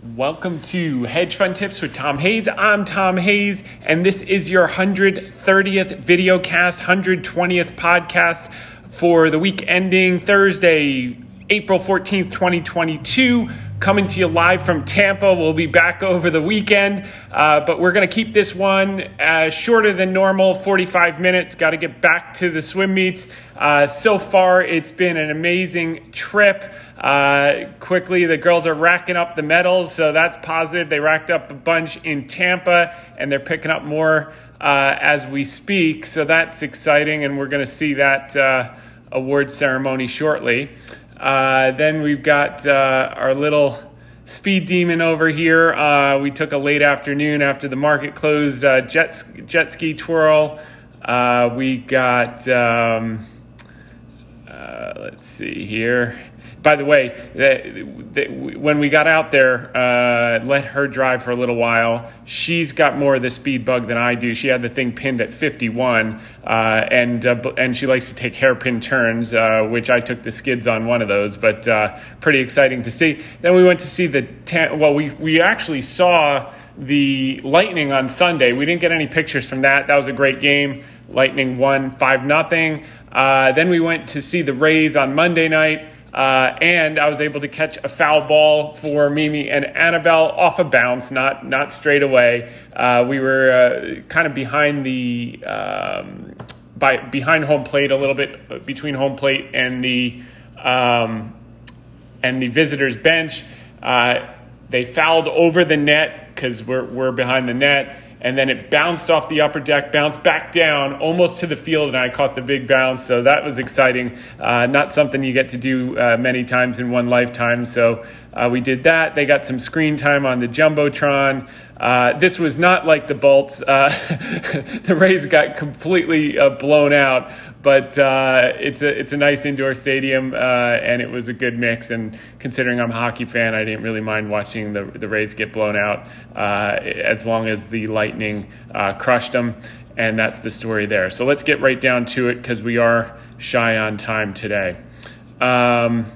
Welcome to Hedge Fund Tips with Tom Hayes. I'm Tom Hayes, and this is your 130th video cast, 120th podcast for the week ending Thursday, April 14th, 2022 coming to you live from Tampa. We'll be back over the weekend, uh, but we're going to keep this one uh, shorter than normal 45 minutes. Got to get back to the swim meets. Uh, so far, it's been an amazing trip. Uh, quickly, the girls are racking up the medals, so that's positive. They racked up a bunch in Tampa, and they're picking up more uh, as we speak, so that's exciting, and we're going to see that uh, award ceremony shortly. Uh, then we've got uh, our little speed demon over here. Uh, we took a late afternoon after the market closed uh, jet, jet ski twirl. Uh, we got, um, let's see here. By the way, the, when we got out there, uh, let her drive for a little while. She's got more of the speed bug than I do. She had the thing pinned at 51, uh, and uh, and she likes to take hairpin turns, uh, which I took the skids on one of those. But uh, pretty exciting to see. Then we went to see the ta- well, we we actually saw the Lightning on Sunday. We didn't get any pictures from that. That was a great game. Lightning won five nothing. Uh, then we went to see the Rays on Monday night. Uh, and I was able to catch a foul ball for Mimi and Annabelle off a bounce, not not straight away. Uh, we were uh, kind of behind the um, by behind home plate a little bit uh, between home plate and the um, and the visitors bench. Uh, they fouled over the net because we're we're behind the net and then it bounced off the upper deck, bounced back down almost to the field, and I caught the big bounce. So that was exciting. Uh, not something you get to do uh, many times in one lifetime. So uh, we did that. They got some screen time on the jumbotron. Uh, this was not like the Bolts. Uh, the Rays got completely uh, blown out, but uh, it's a it's a nice indoor stadium, uh, and it was a good mix. And considering I'm a hockey fan, I didn't really mind watching the the Rays get blown out, as long as the Lightning crushed them. And that's the story there. So let's get right down to it because we are shy on time today. Um,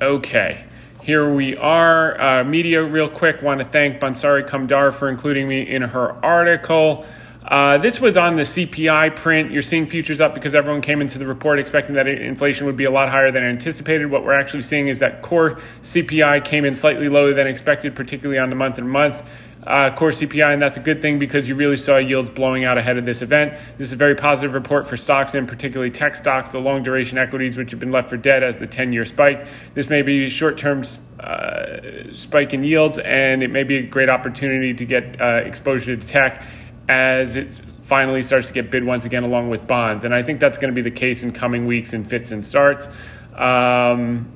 okay here we are. Uh, media, real quick, want to thank Bansari Kamdar for including me in her article. Uh, this was on the CPI print. You're seeing futures up because everyone came into the report expecting that inflation would be a lot higher than anticipated. What we're actually seeing is that core CPI came in slightly lower than expected, particularly on the month and month uh, core CPI, and that's a good thing because you really saw yields blowing out ahead of this event. This is a very positive report for stocks, and particularly tech stocks, the long duration equities, which have been left for dead as the 10 year spike. This may be short term uh, spike in yields, and it may be a great opportunity to get uh, exposure to tech as it finally starts to get bid once again along with bonds. And I think that's going to be the case in coming weeks in fits and starts. Um,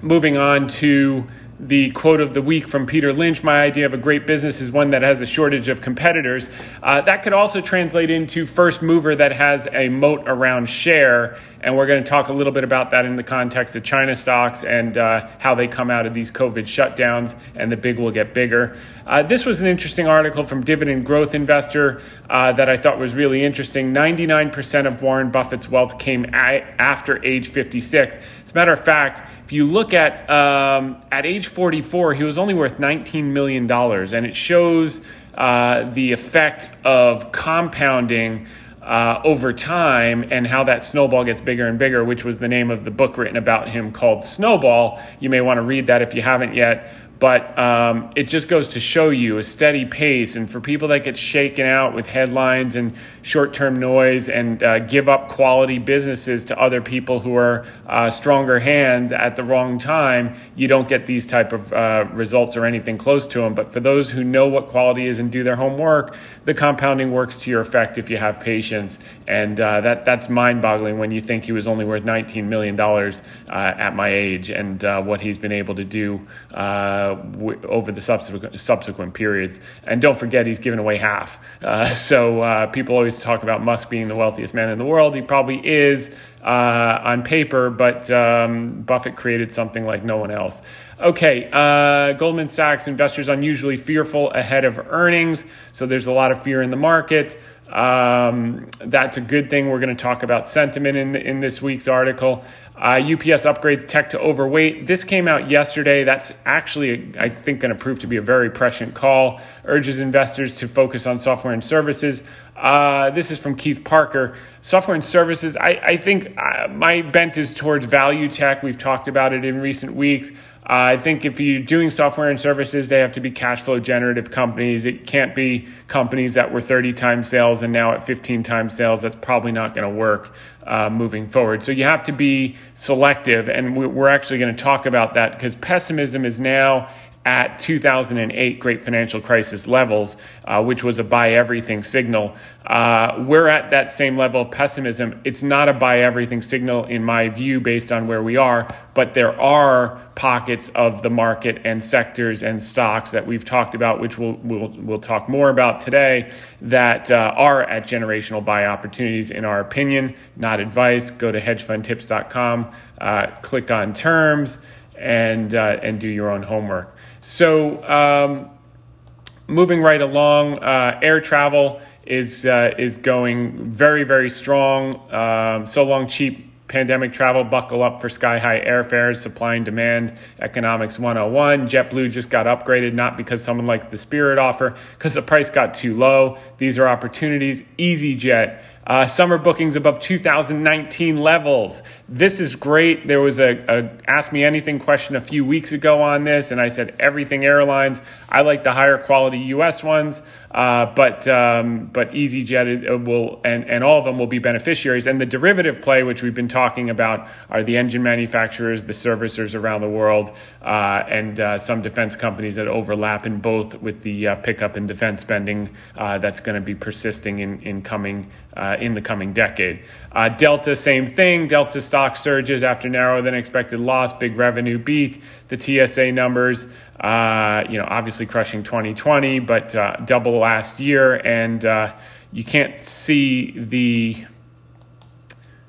moving on to the quote of the week from Peter Lynch My idea of a great business is one that has a shortage of competitors. Uh, that could also translate into first mover that has a moat around share. And we're going to talk a little bit about that in the context of China stocks and uh, how they come out of these COVID shutdowns and the big will get bigger. Uh, this was an interesting article from Dividend Growth Investor uh, that I thought was really interesting. 99% of Warren Buffett's wealth came a- after age 56. As a matter of fact, you look at um, at age 44, he was only worth 19 million dollars, and it shows uh, the effect of compounding. Uh, over time and how that snowball gets bigger and bigger, which was the name of the book written about him called Snowball. You may want to read that if you haven't yet but um, it just goes to show you a steady pace. And for people that get shaken out with headlines and short term noise and uh, give up quality businesses to other people who are uh, stronger hands at the wrong time, you don't get these type of uh, results or anything close to them. But for those who know what quality is and do their homework, the compounding works to your effect if you have patience. And uh, that that's mind boggling when you think he was only worth $19 million uh, at my age and uh, what he's been able to do w- over the subsequent subsequent periods. And don't forget, he's given away half. Uh, so uh, people always talk about Musk being the wealthiest man in the world. He probably is uh, on paper, but um, Buffett created something like no one else. Okay, uh, Goldman Sachs investors unusually fearful ahead of earnings. So there's a lot of fear in the market. Um, that's a good thing. We're going to talk about sentiment in, in this week's article. Uh, UBS upgrades tech to overweight. This came out yesterday. That's actually, I think, going to prove to be a very prescient call. Urges investors to focus on software and services. Uh, this is from Keith Parker. Software and services, I, I think uh, my bent is towards value tech. We've talked about it in recent weeks. I think if you're doing software and services, they have to be cash flow generative companies. It can't be companies that were 30 times sales and now at 15 times sales. That's probably not going to work uh, moving forward. So you have to be selective. And we're actually going to talk about that because pessimism is now at 2008 great financial crisis levels, uh, which was a buy everything signal. Uh, we're at that same level of pessimism. It's not a buy everything signal, in my view, based on where we are, but there are pockets of the market and sectors and stocks that we've talked about, which we'll, we'll, we'll talk more about today, that uh, are at generational buy opportunities, in our opinion, not advice. Go to hedgefundtips.com, uh, click on terms and uh, and do your own homework. So, um, moving right along, uh, air travel is uh, is going very very strong. Um, so long, cheap pandemic travel, buckle up for sky high airfares, supply and demand, economics 101. JetBlue just got upgraded, not because someone likes the Spirit offer, because the price got too low. These are opportunities. EasyJet uh, summer bookings above 2019 levels. This is great. There was a, a, Ask Me Anything question a few weeks ago on this, and I said everything airlines. I like the higher quality U.S. ones, uh, but um, but EasyJet will and, and all of them will be beneficiaries. And the derivative play, which we've been talking about, are the engine manufacturers, the servicers around the world, uh, and uh, some defense companies that overlap in both with the uh, pickup in defense spending uh, that's going to be persisting in, in coming uh, in the coming decade. Uh, Delta, same thing. Delta stock surges after narrower than expected loss, big revenue beat. The TSA numbers, uh, you know, obviously crushing 2020, but uh, double last year, and uh, you can't see the.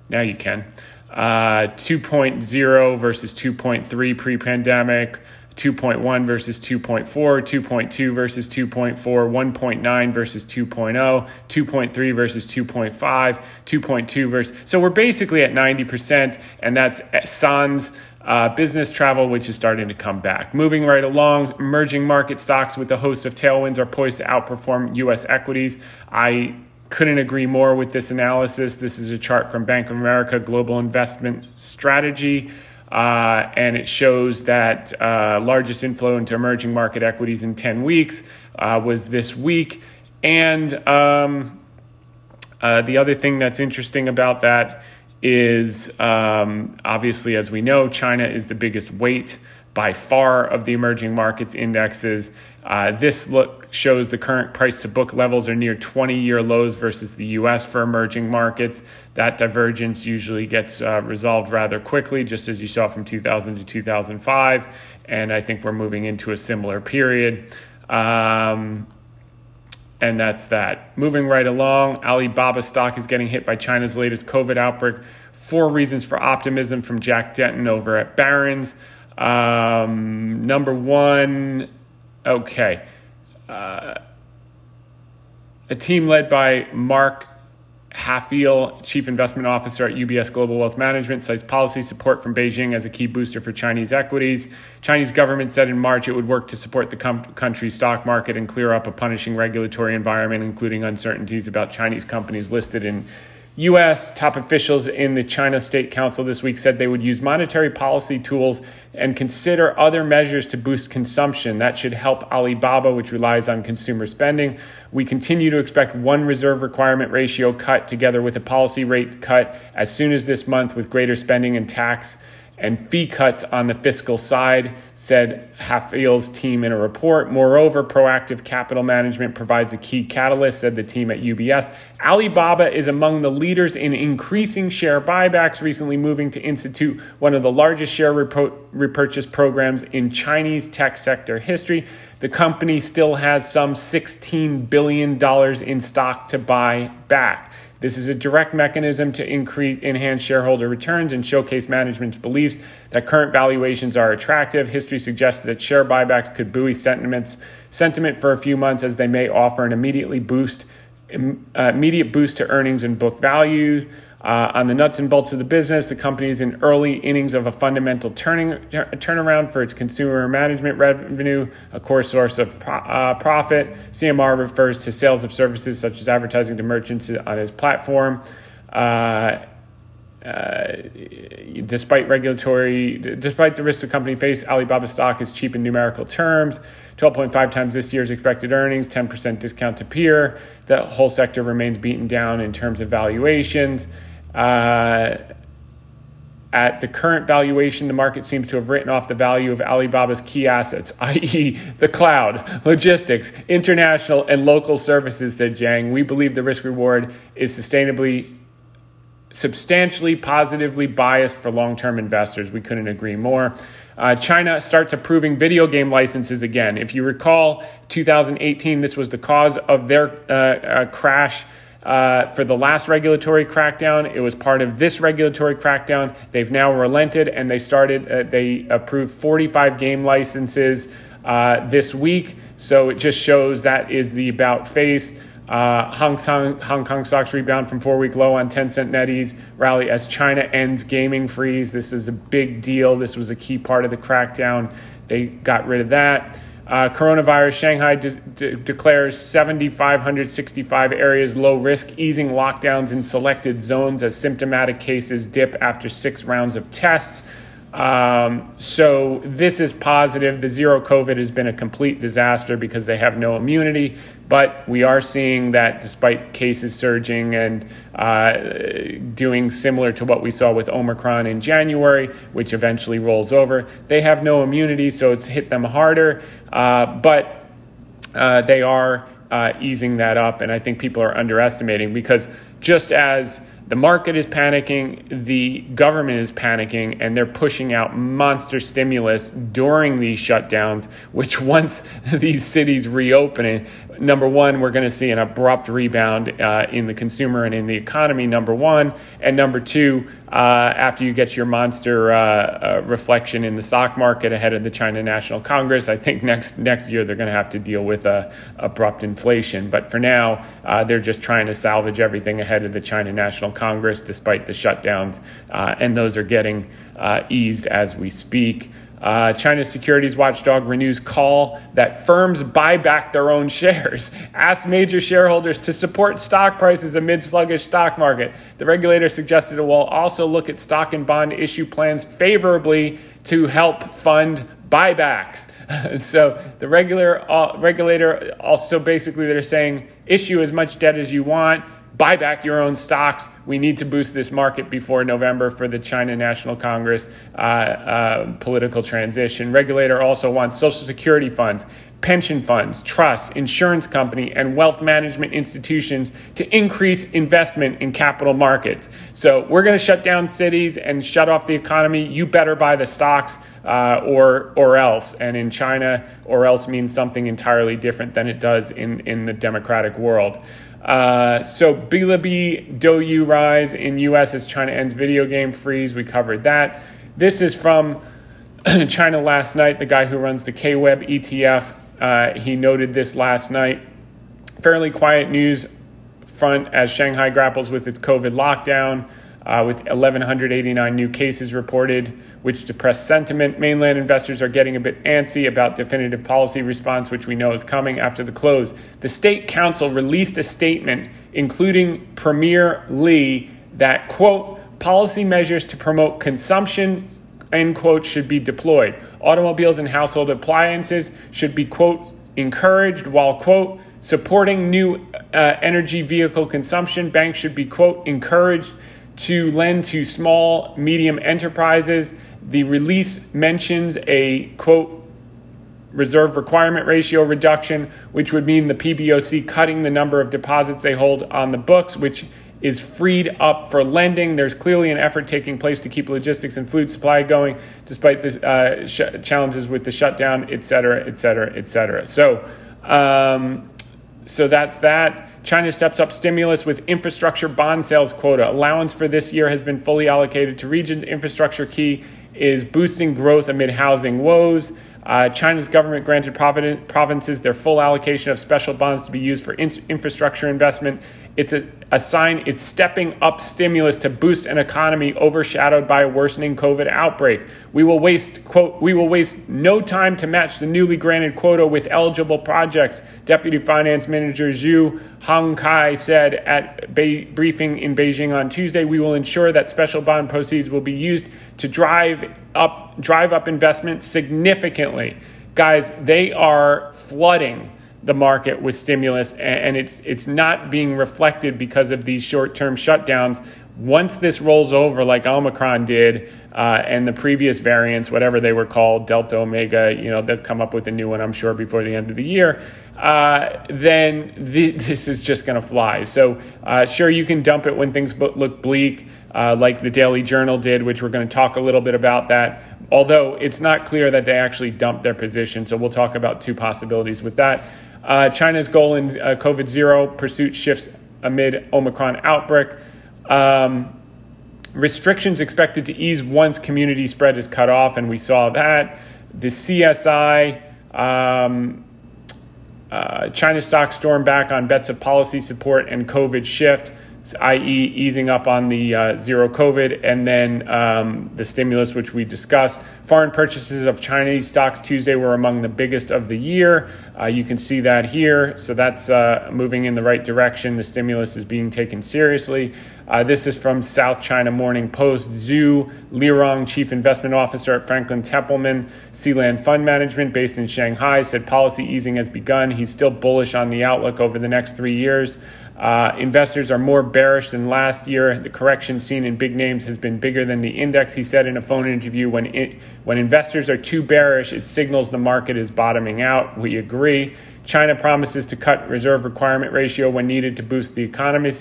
Now you can. Uh, 2.0 versus 2.3 pre pandemic. 2.1 versus 2.4, 2.2 versus 2.4, 1.9 versus 2.0, 2.3 versus 2.5, 2.2 versus. So we're basically at 90%, and that's sans uh, business travel, which is starting to come back. Moving right along, emerging market stocks with a host of tailwinds are poised to outperform U.S. equities. I couldn't agree more with this analysis. This is a chart from Bank of America Global Investment Strategy. Uh, and it shows that uh, largest inflow into emerging market equities in 10 weeks uh, was this week. And um, uh, the other thing that's interesting about that is um, obviously, as we know, China is the biggest weight by far of the emerging markets indexes. Uh, this look shows the current price to book levels are near 20 year lows versus the US for emerging markets. That divergence usually gets uh, resolved rather quickly, just as you saw from 2000 to 2005. And I think we're moving into a similar period. Um, and that's that. Moving right along, Alibaba stock is getting hit by China's latest COVID outbreak. Four reasons for optimism from Jack Denton over at Barron's. Um, number one, okay. Uh, a team led by Mark Haefele, Chief Investment Officer at UBS Global Wealth Management, cites policy support from Beijing as a key booster for Chinese equities. Chinese government said in March it would work to support the country's stock market and clear up a punishing regulatory environment, including uncertainties about Chinese companies listed in U.S. top officials in the China State Council this week said they would use monetary policy tools and consider other measures to boost consumption. That should help Alibaba, which relies on consumer spending. We continue to expect one reserve requirement ratio cut together with a policy rate cut as soon as this month, with greater spending and tax and fee cuts on the fiscal side, said Haefele's team in a report. Moreover, proactive capital management provides a key catalyst, said the team at UBS. Alibaba is among the leaders in increasing share buybacks, recently moving to institute one of the largest share repurchase programs in Chinese tech sector history. The company still has some $16 billion in stock to buy back. This is a direct mechanism to increase enhance shareholder returns and showcase management's beliefs that current valuations are attractive. History suggests that share buybacks could buoy sentiments sentiment for a few months as they may offer an immediately boost uh, immediate boost to earnings and book value. Uh, on the nuts and bolts of the business, the company is in early innings of a fundamental turning turnaround for its consumer management revenue, a core source of pro- uh, profit. CMR refers to sales of services such as advertising to merchants on its platform. Uh, uh, despite regulatory, despite the risks the company face, Alibaba stock is cheap in numerical terms. 12.5 times this year's expected earnings, 10% discount to peer. The whole sector remains beaten down in terms of valuations. Uh, at the current valuation, the market seems to have written off the value of Alibaba's key assets, i.e., the cloud, logistics, international, and local services, said Zhang. We believe the risk reward is sustainably substantially positively biased for long term investors. We couldn't agree more. Uh, China starts approving video game licenses again. If you recall, 2018, this was the cause of their uh, uh, crash. Uh, for the last regulatory crackdown, it was part of this regulatory crackdown. They've now relented and they started. Uh, they approved 45 game licenses uh, this week. So it just shows that is the about face. Uh, Hong, Kong, Hong Kong stocks rebound from four week low on Tencent NetEase rally as China ends gaming freeze. This is a big deal. This was a key part of the crackdown. They got rid of that. Uh, coronavirus, Shanghai de- de- declares 7,565 areas low risk, easing lockdowns in selected zones as symptomatic cases dip after six rounds of tests. Um, so this is positive. The zero COVID has been a complete disaster because they have no immunity. But we are seeing that despite cases surging and uh, doing similar to what we saw with Omicron in January, which eventually rolls over, they have no immunity, so it's hit them harder. Uh, but uh, they are uh, easing that up, and I think people are underestimating because just as the market is panicking, the government is panicking, and they're pushing out monster stimulus during these shutdowns, which once these cities reopen, number one, we're going to see an abrupt rebound uh, in the consumer and in the economy, number one. And number two, uh, after you get your monster uh, uh reflection in the stock market ahead of the China National Congress, I think next, next year they're going to have to deal with uh, abrupt inflation. But for now, uh, they're just trying to salvage everything ahead of the China National Congress despite the shutdowns, and those are getting eased as we speak. Uh, China's securities watchdog renews call that firms buy back their own shares, asks major shareholders to support stock prices amid sluggish stock market. The regulator suggested it will also look at stock and bond issue plans favorably to help fund buybacks. so the regular uh, regulator also basically they're saying issue as much debt as you want buy back your own stocks. We need to boost this market before November for the China National Congress uh, uh, political transition. Regulator also wants Social Security funds, pension funds, trusts, insurance company, and wealth management institutions to increase investment in capital markets. So we're going to shut down cities and shut off the economy. You better buy the stocks uh, or or else. And in China, or else means something entirely different than it does in in the democratic world. Uh, so Bilibili Douyu rise in U.S. as China ends video game freeze. We covered that. This is from China last night. The guy who runs the KWEB ETF, uh, he noted this last night. Fairly quiet news front as Shanghai grapples with its COVID lockdown uh, with 1,189 new cases reported, which depressed sentiment. Mainland investors are getting a bit antsy about definitive policy response, which we know is coming after the close. The State Council released a statement, including Premier Li, that, quote, policy measures to promote consumption, end quote, should be deployed. Automobiles and household appliances should be, quote, encouraged, while, quote, supporting new uh, energy vehicle consumption. Banks should be, quote, encouraged to lend to small, medium enterprises. The release mentions a quote reserve requirement ratio reduction, which would mean the PBOC cutting the number of deposits they hold on the books, which is freed up for lending. There's clearly an effort taking place to keep logistics and food supply going, despite the uh, sh- challenges with the shutdown, et cetera, et cetera, et cetera. So, um, so that's that. China steps up stimulus with infrastructure bond sales quota. Allowance for this year has been fully allocated to regions. Infrastructure key is boosting growth amid housing woes. Uh, China's government granted provinces their full allocation of special bonds to be used for in- infrastructure investment. It's a, a sign it's stepping up stimulus to boost an economy overshadowed by a worsening COVID outbreak. We will waste quote we will waste no time to match the newly granted quota with eligible projects. Deputy Finance Manager Zhu Hongcai said at a briefing in Beijing on Tuesday, we will ensure that special bond proceeds will be used to drive up drive up investment significantly. Guys, they are flooding the market with stimulus, and it's it's not being reflected because of these short term shutdowns. Once this rolls over, like Omicron did, uh, and the previous variants, whatever they were called, Delta, Omega, you know, they'll come up with a new one, I'm sure, before the end of the year. Uh, then the, this is just going to fly. So, uh, sure, you can dump it when things look bleak, uh, like the Daily Journal did, which we're going to talk a little bit about that. Although it's not clear that they actually dumped their position, so we'll talk about two possibilities with that. Uh, China's goal in uh, COVID zero pursuit shifts amid Omicron outbreak. Um, restrictions expected to ease once community spread is cut off, and we saw that. The CSI, um, uh, China stock storm back on bets of policy support and COVID shift i.e., easing up on the uh, zero COVID, and then um, the stimulus, which we discussed. Foreign purchases of Chinese stocks Tuesday were among the biggest of the year. Uh, you can see that here. So that's uh, moving in the right direction. The stimulus is being taken seriously. Uh, this is from South China Morning Post. Zhu Lirong, Chief Investment Officer at Franklin Templeton Sealand Fund Management, based in Shanghai, said policy easing has begun. He's still bullish on the outlook over the next three years. Uh, investors are more bearish than last year. The correction seen in big names has been bigger than the index, he said in a phone interview. When, it, when investors are too bearish, it signals the market is bottoming out. We agree. China promises to cut reserve requirement ratio when needed to boost the economy.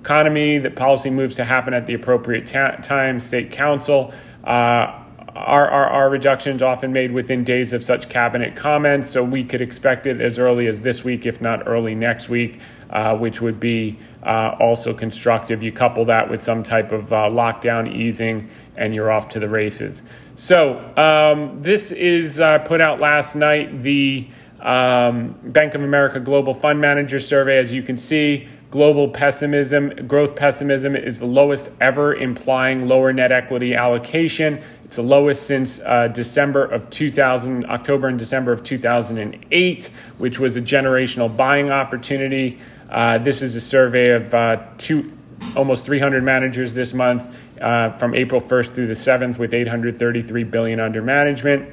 economy. The policy moves to happen at the appropriate ta- time. State Council. Uh, are reductions often made within days of such cabinet comments, so we could expect it as early as this week, if not early next week, uh, which would be uh, also constructive. You couple that with some type of uh, lockdown easing, and you're off to the races. So, um, this is uh, put out last night. The um, Bank of America Global Fund Manager Survey, as you can see, global pessimism, growth pessimism is the lowest ever, implying lower net equity allocation. It's the lowest since uh, December of 2000, October and December of 2008, which was a generational buying opportunity. Uh, this is a survey of uh, two, almost 300 managers this month uh, from April 1st through the 7th, with 833 billion under management.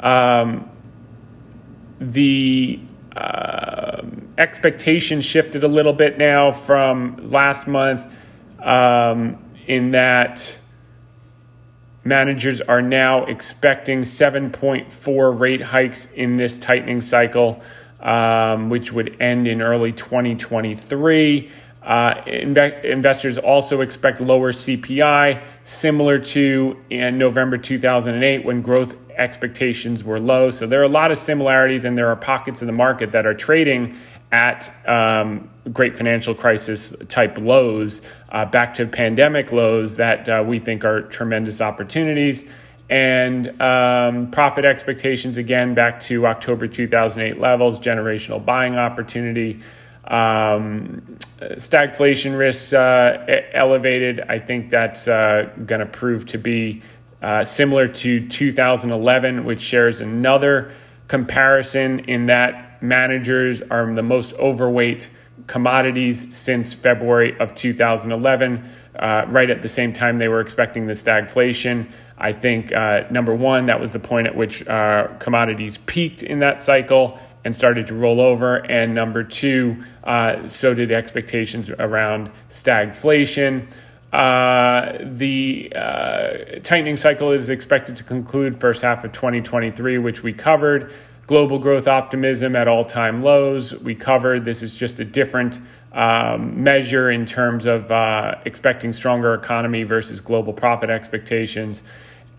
Um, the uh, expectation shifted a little bit now from last month um, in that managers are now expecting 7.4 rate hikes in this tightening cycle, um, which would end in early 2023. Uh, inve- investors also expect lower CPI, similar to in November 2008 when growth expectations were low. So there are a lot of similarities, and there are pockets of the market that are trading at um, great financial crisis type lows, uh, back to pandemic lows that uh, we think are tremendous opportunities. And um, profit expectations, again, back to October 2008 levels, generational buying opportunity. Um, stagflation risks uh, elevated. I think that's uh, going to prove to be uh, similar to 2011, which shares another comparison in that managers are the most overweight commodities since February of 2011, uh, right at the same time they were expecting the stagflation. I think, uh, number one, that was the point at which uh, commodities peaked in that cycle and started to roll over. And number two, uh, so did expectations around stagflation. Uh, the uh, tightening cycle is expected to conclude first half of 2023, which we covered. Global growth optimism at all time lows, we covered. This is just a different um, measure in terms of uh, expecting stronger economy versus global profit expectations.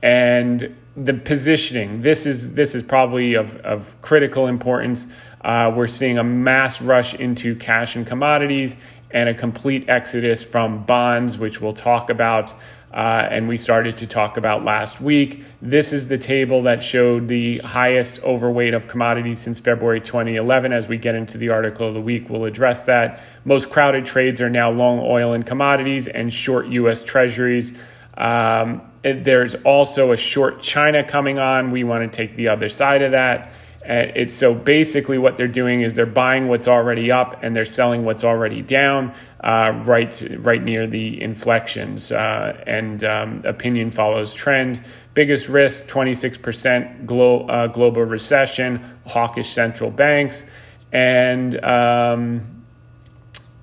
And the positioning, this is, this is probably of, of critical importance. Uh, we're seeing a mass rush into cash and commodities and a complete exodus from bonds, which we'll talk about. uh, and we started to talk about last week. This is the table that showed the highest overweight of commodities since February 2011. As we get into the article of the week, we'll address that. Most crowded trades are now long oil and commodities and short U.S. Treasuries. Um, there's also a short China coming on. We want to take the other side of that. Uh, it's so basically what they're doing is they're buying what's already up and they're selling what's already down uh, right right near the inflections. Uh, and um, opinion follows trend. Biggest risk 26% glo- uh, global recession hawkish central banks. And um,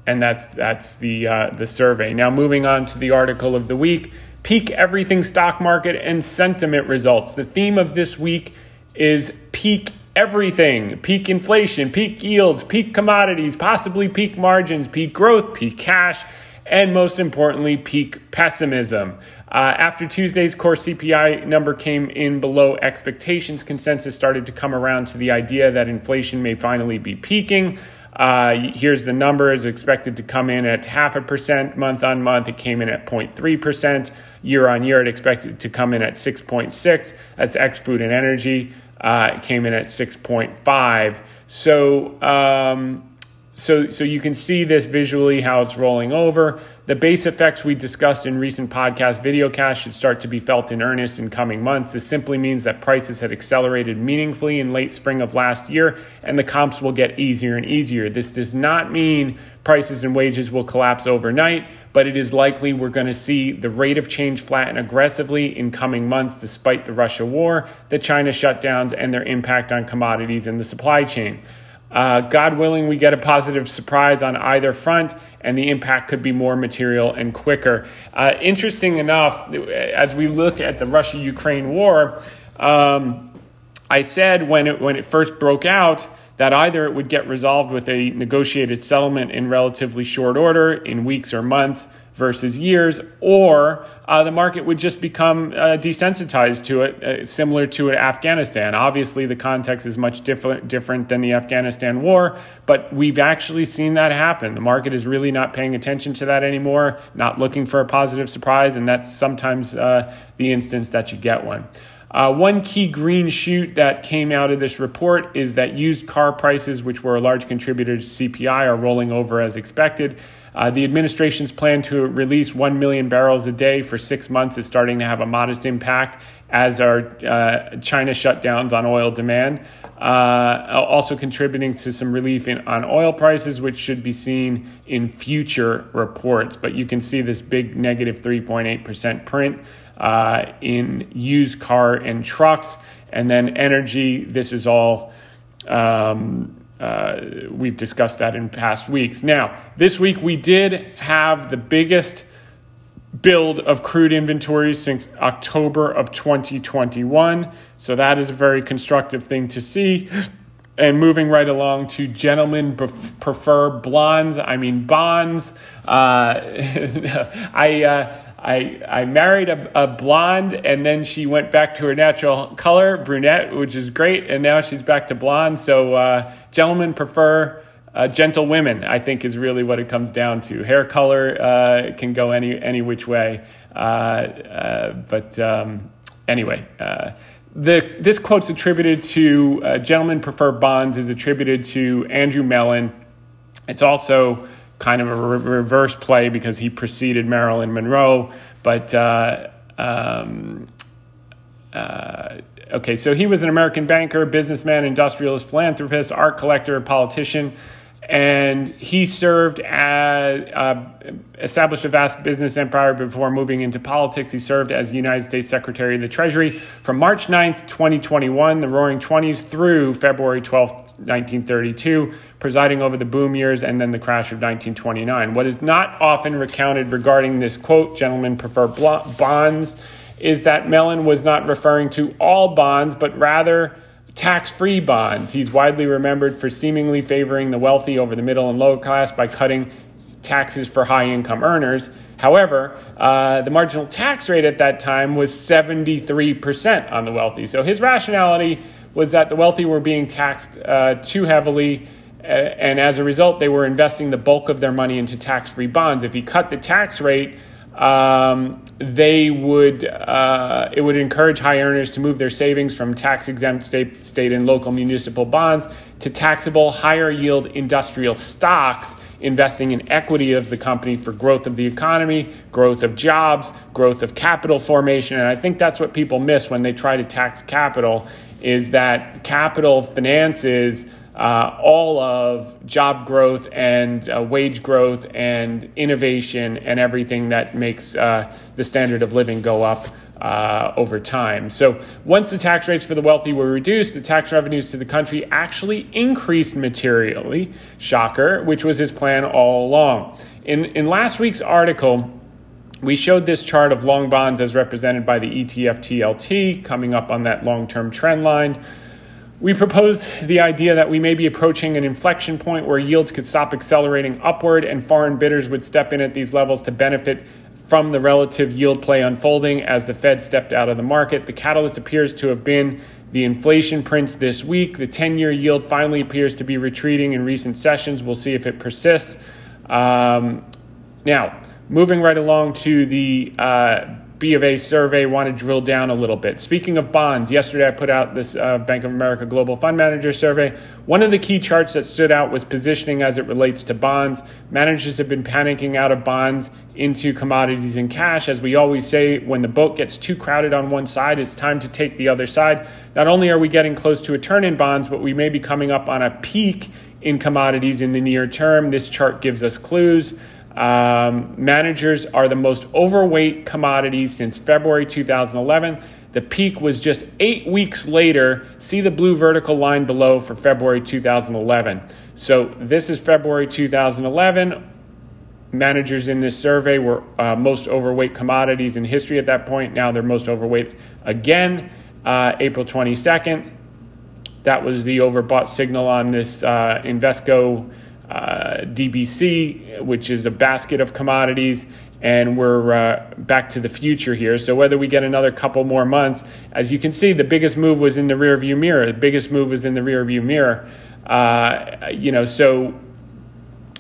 and that's that's the uh, the survey. Now moving on to the article of the week peak everything stock market and sentiment results. The theme of this week is peak everything peak inflation, peak yields, peak commodities, possibly peak margins, peak growth, peak cash, and most importantly, peak pessimism. Uh, after Tuesday's core CPI number came in below expectations, consensus started to come around to the idea that inflation may finally be peaking. Uh, here's the number is expected to come in at half a percent month on month. It came in at 0.3% year on year. It expected to come in at 6.6. That's ex food and energy uh, came in at 6.5. So, um, so, so you can see this visually how it's rolling over. The base effects we discussed in recent podcast videocasts should start to be felt in earnest in coming months. This simply means that prices had accelerated meaningfully in late spring of last year, and the comps will get easier and easier. This does not mean prices and wages will collapse overnight, but it is likely we're going to see the rate of change flatten aggressively in coming months despite the Russia war, the China shutdowns, and their impact on commodities and the supply chain. Uh, God willing, we get a positive surprise on either front, and the impact could be more material and quicker. Uh, interesting enough, as we look at the Russia Ukraine war, um, I said when it, when it first broke out that either it would get resolved with a negotiated settlement in relatively short order, in weeks or months, versus years, or uh, the market would just become uh, desensitized to it, uh, similar to Afghanistan. Obviously, the context is much different different than the Afghanistan war, but we've actually seen that happen. The market is really not paying attention to that anymore, not looking for a positive surprise, and that's sometimes uh, the instance that you get one. Uh, one key green shoot that came out of this report is that used car prices, which were a large contributor to CPI, are rolling over as expected. Uh, the administration's plan to release 1 million barrels a day for six months is starting to have a modest impact, as are uh, China shutdowns on oil demand. Uh, also contributing to some relief in, on oil prices, which should be seen in future reports. But you can see this big negative 3.8% print uh, in used car and trucks. And then energy, this is all. Um, uh, we've discussed that in past weeks. Now, this week we did have the biggest build of crude inventories since October of 2021. So that is a very constructive thing to see. And moving right along to gentlemen prefer blondes, I mean bonds. Uh, I. I, I married a, a blonde and then she went back to her natural color, brunette, which is great. And now she's back to blonde. So, uh, gentlemen prefer uh, gentle women, I think, is really what it comes down to. Hair color uh, can go any, any which way. Uh, uh, but um, anyway, uh, the, this quote's attributed to Gentlemen Prefer Bonds, is attributed to Andrew Mellon. It's also kind of a re- reverse play because he preceded Marilyn Monroe. But uh, um, uh, okay, so he was an American banker, businessman, industrialist, philanthropist, art collector, politician and he served as uh, established a vast business empire before moving into politics. He served as United States Secretary of the Treasury from March 9th, 2021, the Roaring Twenties, through February 12th, 1932, presiding over the boom years and then the crash of 1929. What is not often recounted regarding this quote, "Gentlemen prefer bonds," is that Mellon was not referring to all bonds, but rather tax free bonds. He's widely remembered for seemingly favoring the wealthy over the middle and low class by cutting taxes for high income earners. However, uh, the marginal tax rate at that time was 73% on the wealthy. So his rationality was that the wealthy were being taxed uh, too heavily. Uh, and as a result, they were investing the bulk of their money into tax free bonds. If he cut the tax rate, um, they would uh, it would encourage high earners to move their savings from tax exempt state, state and local municipal bonds to taxable higher yield industrial stocks investing in equity of the company for growth of the economy growth of jobs growth of capital formation. And i think that's what people miss when they try to tax capital is that capital finances uh, all of job growth and uh, wage growth and innovation and everything that makes uh, the standard of living go up uh, over time. So, once the tax rates for the wealthy were reduced, the tax revenues to the country actually increased materially. Shocker, which was his plan all along. In, in last week's article, we showed this chart of long bonds as represented by the ETF TLT coming up on that long term trend line. We propose the idea that we may be approaching an inflection point where yields could stop accelerating upward and foreign bidders would step in at these levels to benefit from the relative yield play unfolding as the Fed stepped out of the market. The catalyst appears to have been the inflation prints this week. The 10 year yield finally appears to be retreating in recent sessions. We'll see if it persists. Um, now, moving right along to the uh, B of A survey want to drill down a little bit. Speaking of bonds, yesterday I put out this uh, Bank of America Global Fund Manager survey. One of the key charts that stood out was positioning as it relates to bonds. Managers have been panicking out of bonds into commodities and cash. As we always say, when the boat gets too crowded on one side, it's time to take the other side. Not only are we getting close to a turn in bonds, but we may be coming up on a peak in commodities in the near term. This chart gives us clues. Um, managers are the most overweight commodities since February 2011. The peak was just eight weeks later. See the blue vertical line below for February 2011. So this is February 2011. Managers in this survey were uh, most overweight commodities in history at that point. Now they're most overweight again. Uh, April 22nd. That was the overbought signal on this uh, Invesco uh, DBC, which is a basket of commodities, and we're uh, back to the future here. So whether we get another couple more months, as you can see, the biggest move was in the rear view mirror. The biggest move was in the rear view mirror. Uh, you know, so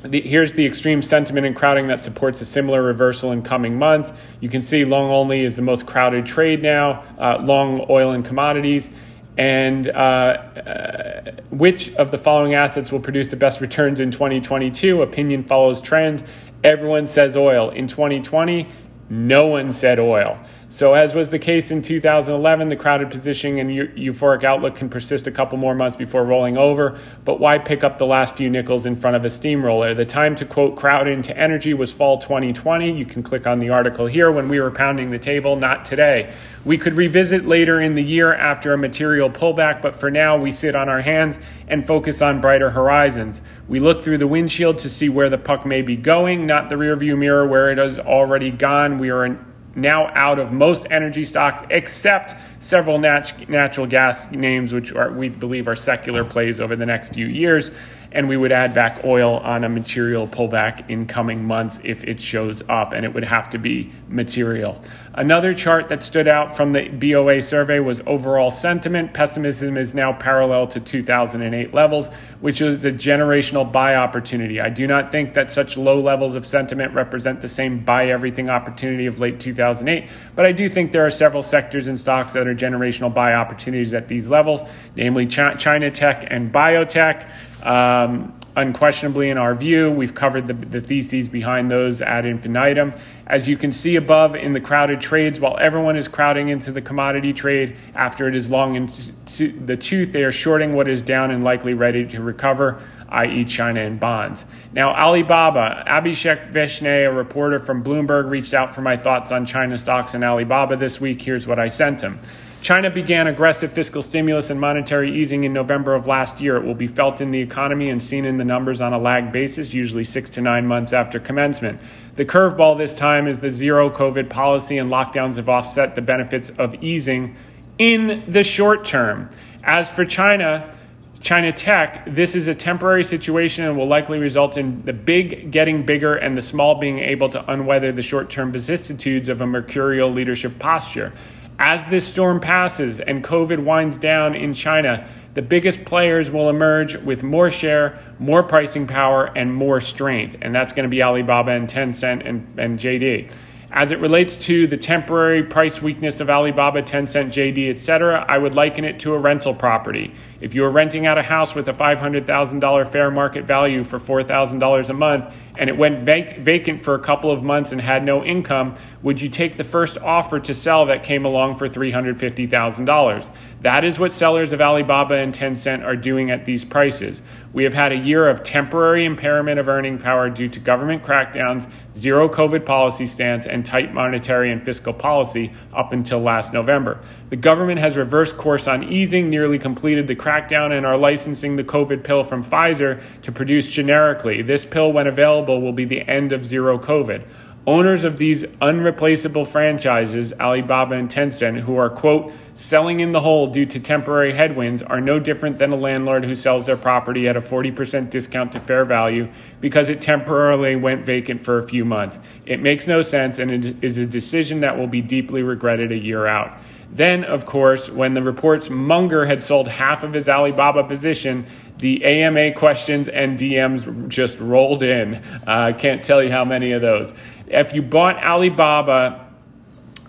the, here's the extreme sentiment and crowding that supports a similar reversal in coming months. You can see long only is the most crowded trade now, uh, long oil and commodities and uh, uh, which of the following assets will produce the best returns in 2022? Opinion follows trend. Everyone says oil. In 2020, no one said oil. So, as was the case in 2011, the crowded positioning and euphoric outlook can persist a couple more months before rolling over. But why pick up the last few nickels in front of a steamroller? The time to quote crowd into energy was fall 2020. You can click on the article here when we were pounding the table, not today. We could revisit later in the year after a material pullback, but for now, we sit on our hands and focus on brighter horizons. We look through the windshield to see where the puck may be going, not the rearview mirror where it has already gone. We are in now out of most energy stocks except several nat- natural gas names, which are, we believe are secular plays over the next few years and we would add back oil on a material pullback in coming months if it shows up, and it would have to be material. Another chart that stood out from the BOA survey was overall sentiment. Pessimism is now parallel to 2008 levels, which is a generational buy opportunity. I do not think that such low levels of sentiment represent the same buy everything opportunity of late 2008, but I do think there are several sectors and stocks that are generational buy opportunities at these levels, namely China tech and biotech. Um, unquestionably, in our view, we've covered the, the, theses behind those ad infinitum. As you can see above in the crowded trades, while everyone is crowding into the commodity trade after it is long into the tooth, they are shorting what is down and likely ready to recover, i.e., China and bonds. Now, Alibaba, Abhishek Vishnoi, a reporter from Bloomberg, reached out for my thoughts on China stocks and Alibaba this week. Here's what I sent him. China began aggressive fiscal stimulus and monetary easing in November of last year. It will be felt in the economy and seen in the numbers on a lag basis, usually six to nine months after commencement. The curveball this time is the zero COVID policy, and lockdowns have offset the benefits of easing in the short term. As for China, China Tech, this is a temporary situation and will likely result in the big getting bigger and the small being able to unweather the short term vicissitudes of a mercurial leadership posture. As this storm passes and COVID winds down in China, the biggest players will emerge with more share, more pricing power, and more strength. And that's going to be Alibaba and Tencent and, and JD. As it relates to the temporary price weakness of Alibaba, Tencent, JD, etc., I would liken it to a rental property. If you were renting out a house with a $500,000 fair market value for $4,000 a month and it went vac- vacant for a couple of months and had no income, would you take the first offer to sell that came along for $350,000? That is what sellers of Alibaba and Tencent are doing at these prices. We have had a year of temporary impairment of earning power due to government crackdowns, zero COVID policy stance, and tight monetary and fiscal policy up until last November. The government has reversed course on easing, nearly completed the crackdown, and are licensing the COVID pill from Pfizer to produce generically. This pill, when available, will be the end of zero COVID. Owners of these unreplaceable franchises, Alibaba and Tencent, who are, quote, selling in the hole due to temporary headwinds, are no different than a landlord who sells their property at a 40% discount to fair value because it temporarily went vacant for a few months. It makes no sense and it is a decision that will be deeply regretted a year out. Then, of course, when the reports Munger had sold half of his Alibaba position, the AMA questions and DMs just rolled in. I uh, can't tell you how many of those. If you bought Alibaba,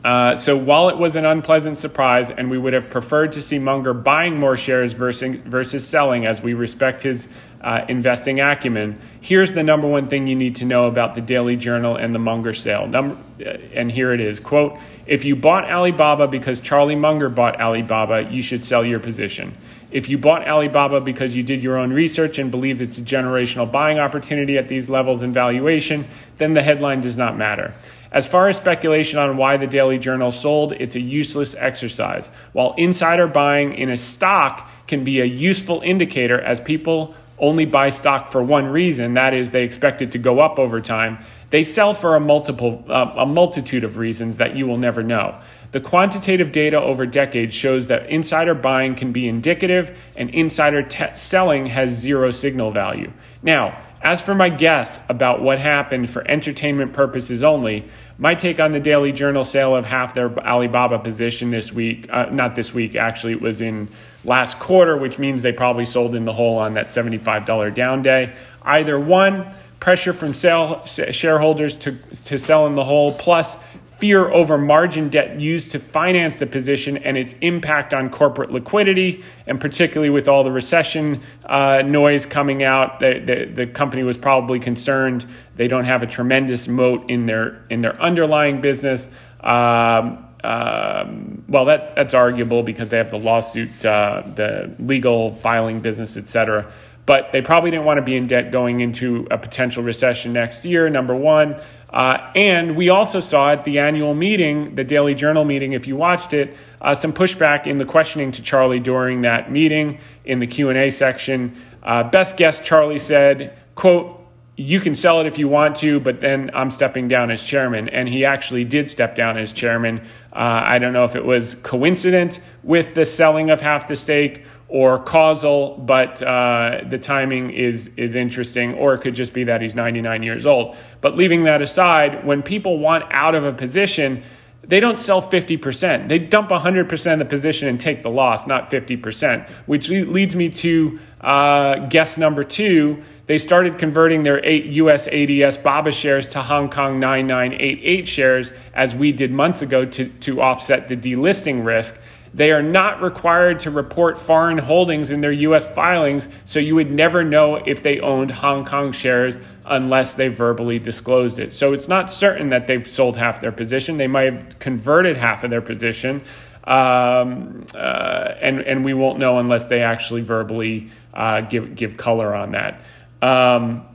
uh, so while it was an unpleasant surprise, and we would have preferred to see Munger buying more shares versus, versus selling, as we respect his uh, investing acumen, here's the number one thing you need to know about the Daily Journal and the Munger sale. Number, uh, and here it is: "Quote: If you bought Alibaba because Charlie Munger bought Alibaba, you should sell your position. If you bought Alibaba because you did your own research and believe it's a generational buying opportunity at these levels in valuation, then the headline does not matter. As far as speculation on why the Daily Journal sold, it's a useless exercise. While insider buying in a stock can be a useful indicator as people only buy stock for one reason, that is, they expect it to go up over time, they sell for a, multiple, uh, a multitude of reasons that you will never know. The quantitative data over decades shows that insider buying can be indicative and insider te- selling has zero signal value. Now, as for my guess about what happened for entertainment purposes only, my take on the Daily Journal sale of half their Alibaba position this week, uh, not this week, actually, it was in last quarter, which means they probably sold in the hole on that $75 down day. Either one, pressure from sale, shareholders to, to sell in the hole, plus fear over margin debt used to finance the position and its impact on corporate liquidity, and particularly with all the recession uh, noise coming out, the, the, the, company was probably concerned they don't have a tremendous moat in their in their underlying business. Um, um, well, that that's arguable because they have the lawsuit, uh, the legal filing business, et cetera but they probably didn't want to be in debt going into a potential recession next year, number one. Uh, and we also saw at the annual meeting, the Daily Journal meeting, if you watched it, uh, some pushback in the questioning to Charlie during that meeting in the Q&A section. Uh, best guess, Charlie said, quote, you can sell it if you want to, but then I'm stepping down as chairman. And he actually did step down as chairman. Uh, I don't know if it was coincident with the selling of half the stake or causal, but uh, the timing is is interesting, or it could just be that he's 99 years old. But leaving that aside, when people want out of a position, they don't sell 50%. They dump 100% of the position and take the loss, not 50%, which leads me to uh, guess number two. They started converting their eight US ADS BABA shares to Hong Kong 9988 shares, as we did months ago, to, to offset the delisting risk. They are not required to report foreign holdings in their US filings, so you would never know if they owned Hong Kong shares unless they verbally disclosed it. So it's not certain that they've sold half their position. They might have converted half of their position. Um, uh, and, and we won't know unless they actually verbally uh, give, give color on that. Um,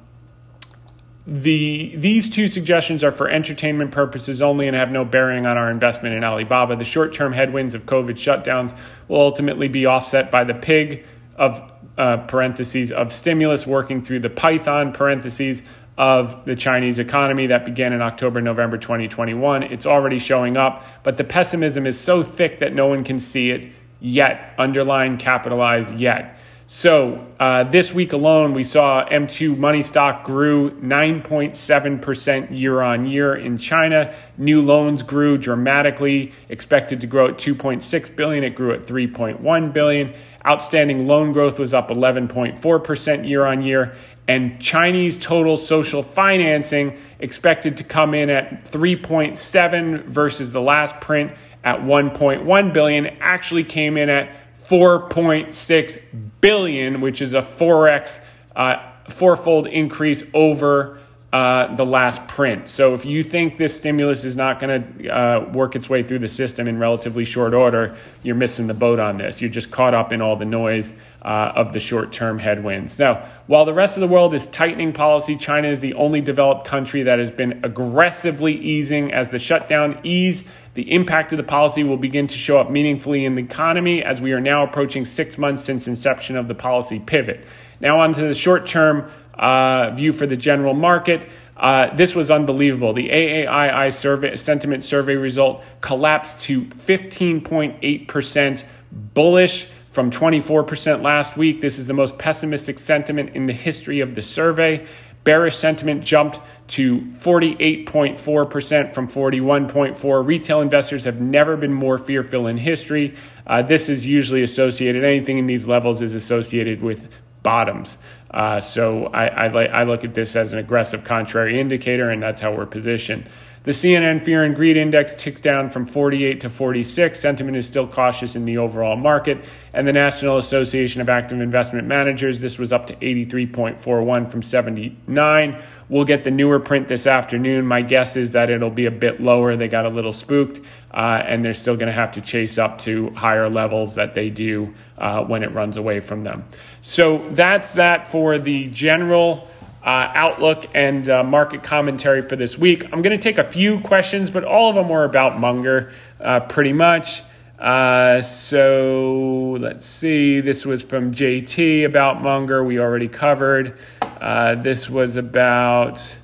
the these two suggestions are for entertainment purposes only and have no bearing on our investment in Alibaba. The short-term headwinds of COVID shutdowns will ultimately be offset by the pig of uh, parentheses of stimulus working through the python parentheses of the Chinese economy that began in October, November 2021. It's already showing up, but the pessimism is so thick that no one can see it yet, underline capitalized yet. So uh, this week alone, we saw M2 money stock grew 9.7% year on year in China. New loans grew dramatically, expected to grow at 2.6 billion. It grew at 3.1 billion. Outstanding loan growth was up 11.4% year on year. And Chinese total social financing expected to come in at 3.7 versus the last print at 1.1 billion actually came in at 4.6 billion, which is a 4x, uh, fourfold increase over uh, the last print. So if you think this stimulus is not going to uh, work its way through the system in relatively short order, you're missing the boat on this. You're just caught up in all the noise uh, of the short term headwinds. Now, while the rest of the world is tightening policy, China is the only developed country that has been aggressively easing. As the shutdown ease, the impact of the policy will begin to show up meaningfully in the economy as we are now approaching six months since inception of the policy pivot. Now, on to the short term uh, view for the general market. Uh, this was unbelievable. The AAII survey, sentiment survey result collapsed to 15.8% bullish from 24% last week. This is the most pessimistic sentiment in the history of the survey. Bearish sentiment jumped to 48.4% from 41.4. Retail investors have never been more fearful in history. Uh, this is usually associated, anything in these levels is associated with bottoms. Uh, so I, I, I, look at this as an aggressive contrary indicator, and that's how we're positioned. The CNN Fear and Greed Index ticks down from 48 to 46. Sentiment is still cautious in the overall market. And the National Association of Active Investment Managers, this was up to 83.41 from 79. We'll get the newer print this afternoon. My guess is that it'll be a bit lower. They got a little spooked, uh, and they're still going to have to chase up to higher levels that they do uh, when it runs away from them. So that's that for the general uh, outlook and uh, market commentary for this week. I'm going to take a few questions, but all of them were about Munger uh, pretty much. Uh, so let's see. This was from JT about Munger. We already covered. Uh, this was about.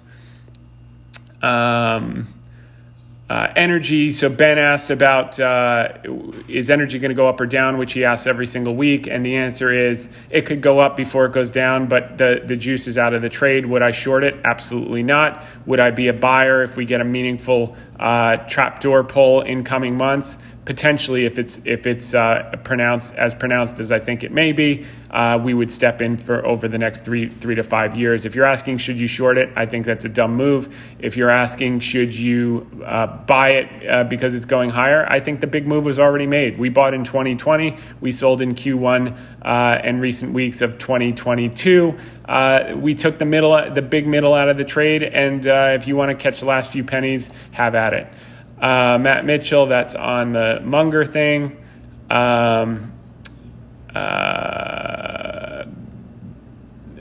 Um, uh, energy. So Ben asked about uh, is energy going to go up or down, which he asks every single week, and the answer is it could go up before it goes down, but the the juice is out of the trade. Would I short it? Absolutely not. Would I be a buyer if we get a meaningful uh, trapdoor pull in coming months? potentially, if it's if it's uh, pronounced as pronounced as I think it may be, uh, we would step in for over the next three three to five years. If you're asking should you short it, I think that's a dumb move. If you're asking should you uh, buy it uh, because it's going higher, I think the big move was already made. We bought in 2020, we sold in Q1 uh, and recent weeks of 2022. Uh, we took the middle, the big middle out of the trade, and if you want to catch the last few pennies, have at it. Uh, Matt Mitchell, that's on the Munger thing. Um, uh,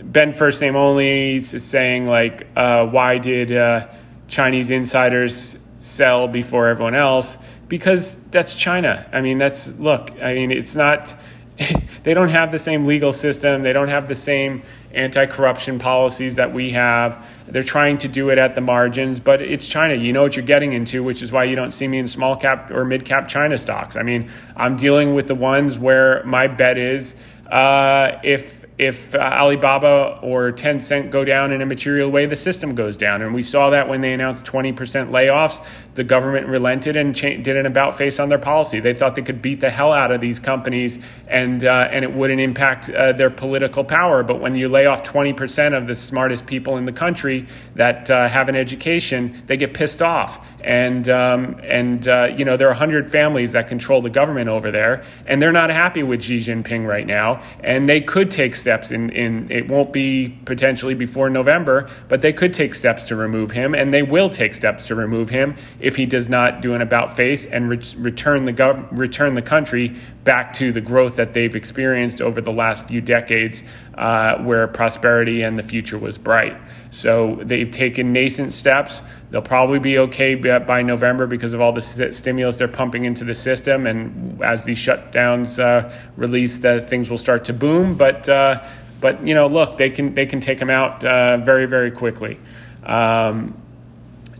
ben first name only is saying like, uh, why did uh, Chinese insiders sell before everyone else? Because that's China. I mean, that's look. I mean, it's not. they don't have the same legal system. They don't have the same anti corruption policies that we have. They're trying to do it at the margins, but it's China. You know what you're getting into, which is why you don't see me in small cap or mid cap China stocks. I mean, I'm dealing with the ones where my bet is uh, if if uh, Alibaba or Tencent go down in a material way, the system goes down. And we saw that when they announced 20% layoffs, the government relented and cha- did an about face on their policy. They thought they could beat the hell out of these companies and, uh, and it wouldn't impact uh, their political power. But when you lay off 20% of the smartest people in the country that uh, have an education, they get pissed off. And, um, and uh, you know, there are 100 families that control the government over there, and they're not happy with Xi Jinping right now. And they could take steps in, in it won't be potentially before November, but they could take steps to remove him, and they will take steps to remove him if he does not do an about face and re- return the gov- return the country back to the growth that they've experienced over the last few decades, uh, where prosperity and the future was bright. So they've taken nascent steps. They'll probably be okay by November because of all the stimulus they're pumping into the system, and as these shutdowns uh, release, that things will start to boom. But uh, but you know, look, they can they can take them out uh, very very quickly. Um,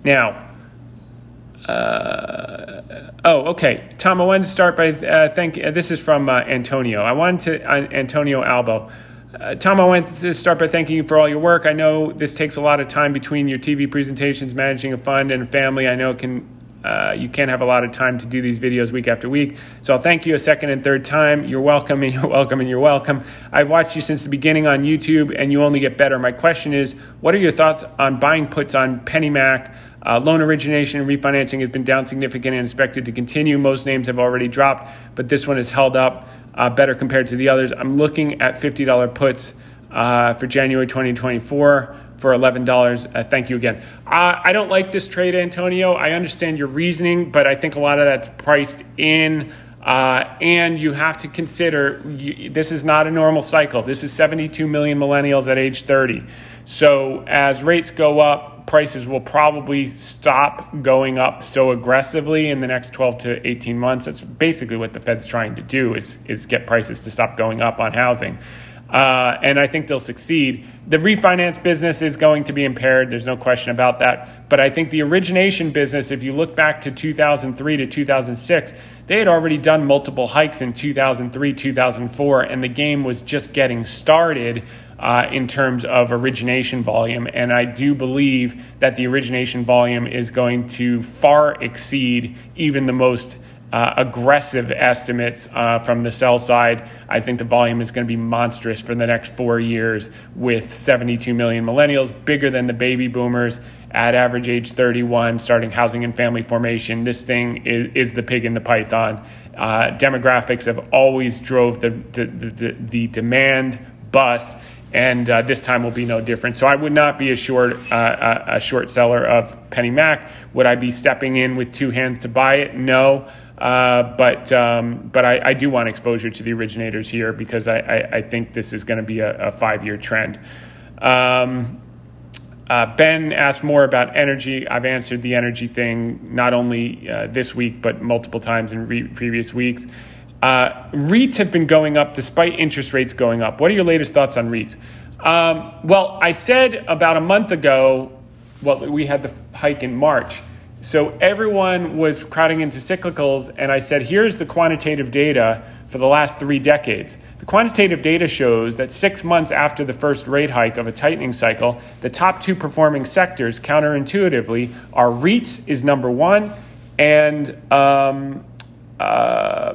now, Uh, oh, okay. Tom, I wanted to start by uh, thank. Uh, this is from Antonio. I wanted to Antonio Albo. Uh, Tom, I want to start by thanking you for all your work. I know this takes a lot of time between your TV presentations, managing a fund, and a family. I know it can uh, you can't have a lot of time to do these videos week after week. So I'll thank you a second and third time. You're welcome and you're welcome and you're welcome. I've watched you since the beginning on YouTube and you only get better. My question is what are your thoughts on buying puts on PennyMac? Uh, loan origination and refinancing has been down significant and expected to continue. Most names have already dropped, but this one has held up uh, better compared to the others. I'm looking at $50 puts uh, for January 2024 for $11. Uh, thank you again. Uh, I don't like this trade, Antonio. I understand your reasoning, but I think a lot of that's priced in. Uh, and you have to consider you, this is not a normal cycle. This is 72 million millennials at age 30. So as rates go up, prices will probably stop going up so aggressively in the next 12 to 18 months. That's basically what the Fed's trying to do is, is get prices to stop going up on housing. Uh, and I think they'll succeed. The refinance business is going to be impaired. There's no question about that. But I think the origination business, if you look back to 2003 to 2006, they had already done multiple hikes in 2003, 2004, and the game was just getting started uh, in terms of origination volume. And I do believe that the origination volume is going to far exceed even the most uh, aggressive estimates uh, from the sell side. I think the volume is going to be monstrous for the next four years with 72 million millennials, bigger than the baby boomers at average age 31, starting housing and family formation. This thing is, is the pig in the python. Uh, demographics have always drove the, the, the, the demand bus and uh, this time will be no different. So I would not be a short uh, a short seller of PennyMac. Would I be stepping in with two hands to buy it? No. Uh, but um, but I, I, do want exposure to the originators here because I, I, I think this is going to be a, a five year trend. Um, uh, ben asked more about energy. I've answered the energy thing not only uh, this week but multiple times in re- previous weeks. Uh, REITs have been going up despite interest rates going up. What are your latest thoughts on REITs? Um, well, I said about a month ago, well, we had the hike in March so everyone was crowding into cyclicals, and I said, here's the quantitative data for the last three decades. The quantitative data shows that six months after the first rate hike of a tightening cycle, the top two performing sectors, counterintuitively, are REITs is number one, and um, uh,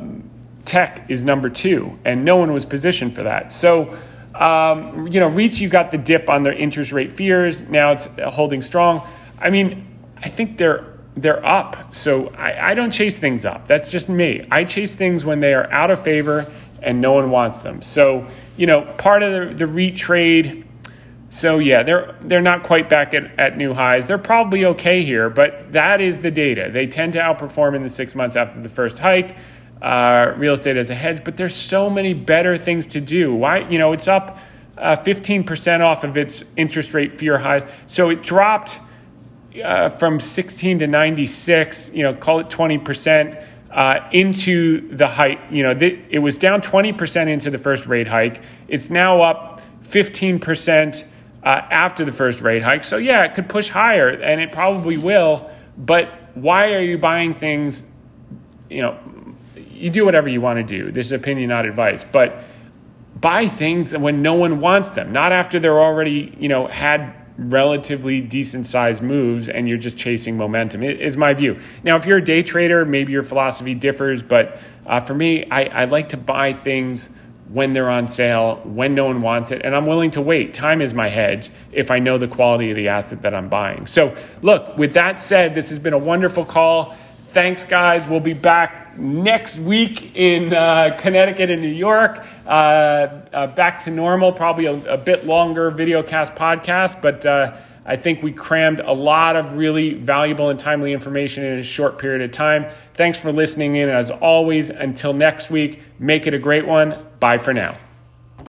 tech is number two, and no one was positioned for that. So, um, you know, REITs, you got the dip on their interest rate fears. Now it's holding strong. I mean, I think they're they're up. So I, I don't chase things up. That's just me. I chase things when they are out of favor and no one wants them. So, you know, part of the, the REIT trade. So yeah, they're they're not quite back at, at new highs. They're probably okay here, but that is the data. They tend to outperform in the six months after the first hike. Uh, real estate as a hedge, but there's so many better things to do. Why, you know, it's up uh, 15% off of its interest rate fear highs. So it dropped uh, from 16 to 96, you know, call it 20%. Uh, into the hike, you know, it was down 20% into the first rate hike. It's now up 15% uh, after the first rate hike. So, yeah, it could push higher, and it probably will. But why are you buying things? You know, you do whatever you want to do. This is opinion, not advice. But buy things when no one wants them, not after they're already, you know, had relatively decent sized moves and you're just chasing momentum. Is my view. Now if you're a day trader maybe your philosophy differs but uh, for me I, I like to buy things when they're on sale when no one wants it and i'm willing to wait. Time is my hedge if i know the quality of the asset that i'm buying. So look with that said this has been a wonderful call. Thanks guys. We'll be back next week in uh, Connecticut and New York. Uh, uh, back to normal, probably a, a, bit longer video cast podcast, but uh, I think we crammed a lot of really valuable and timely information in a short period of time. Thanks for listening in. As always, until next week, make it a great one. Bye for now.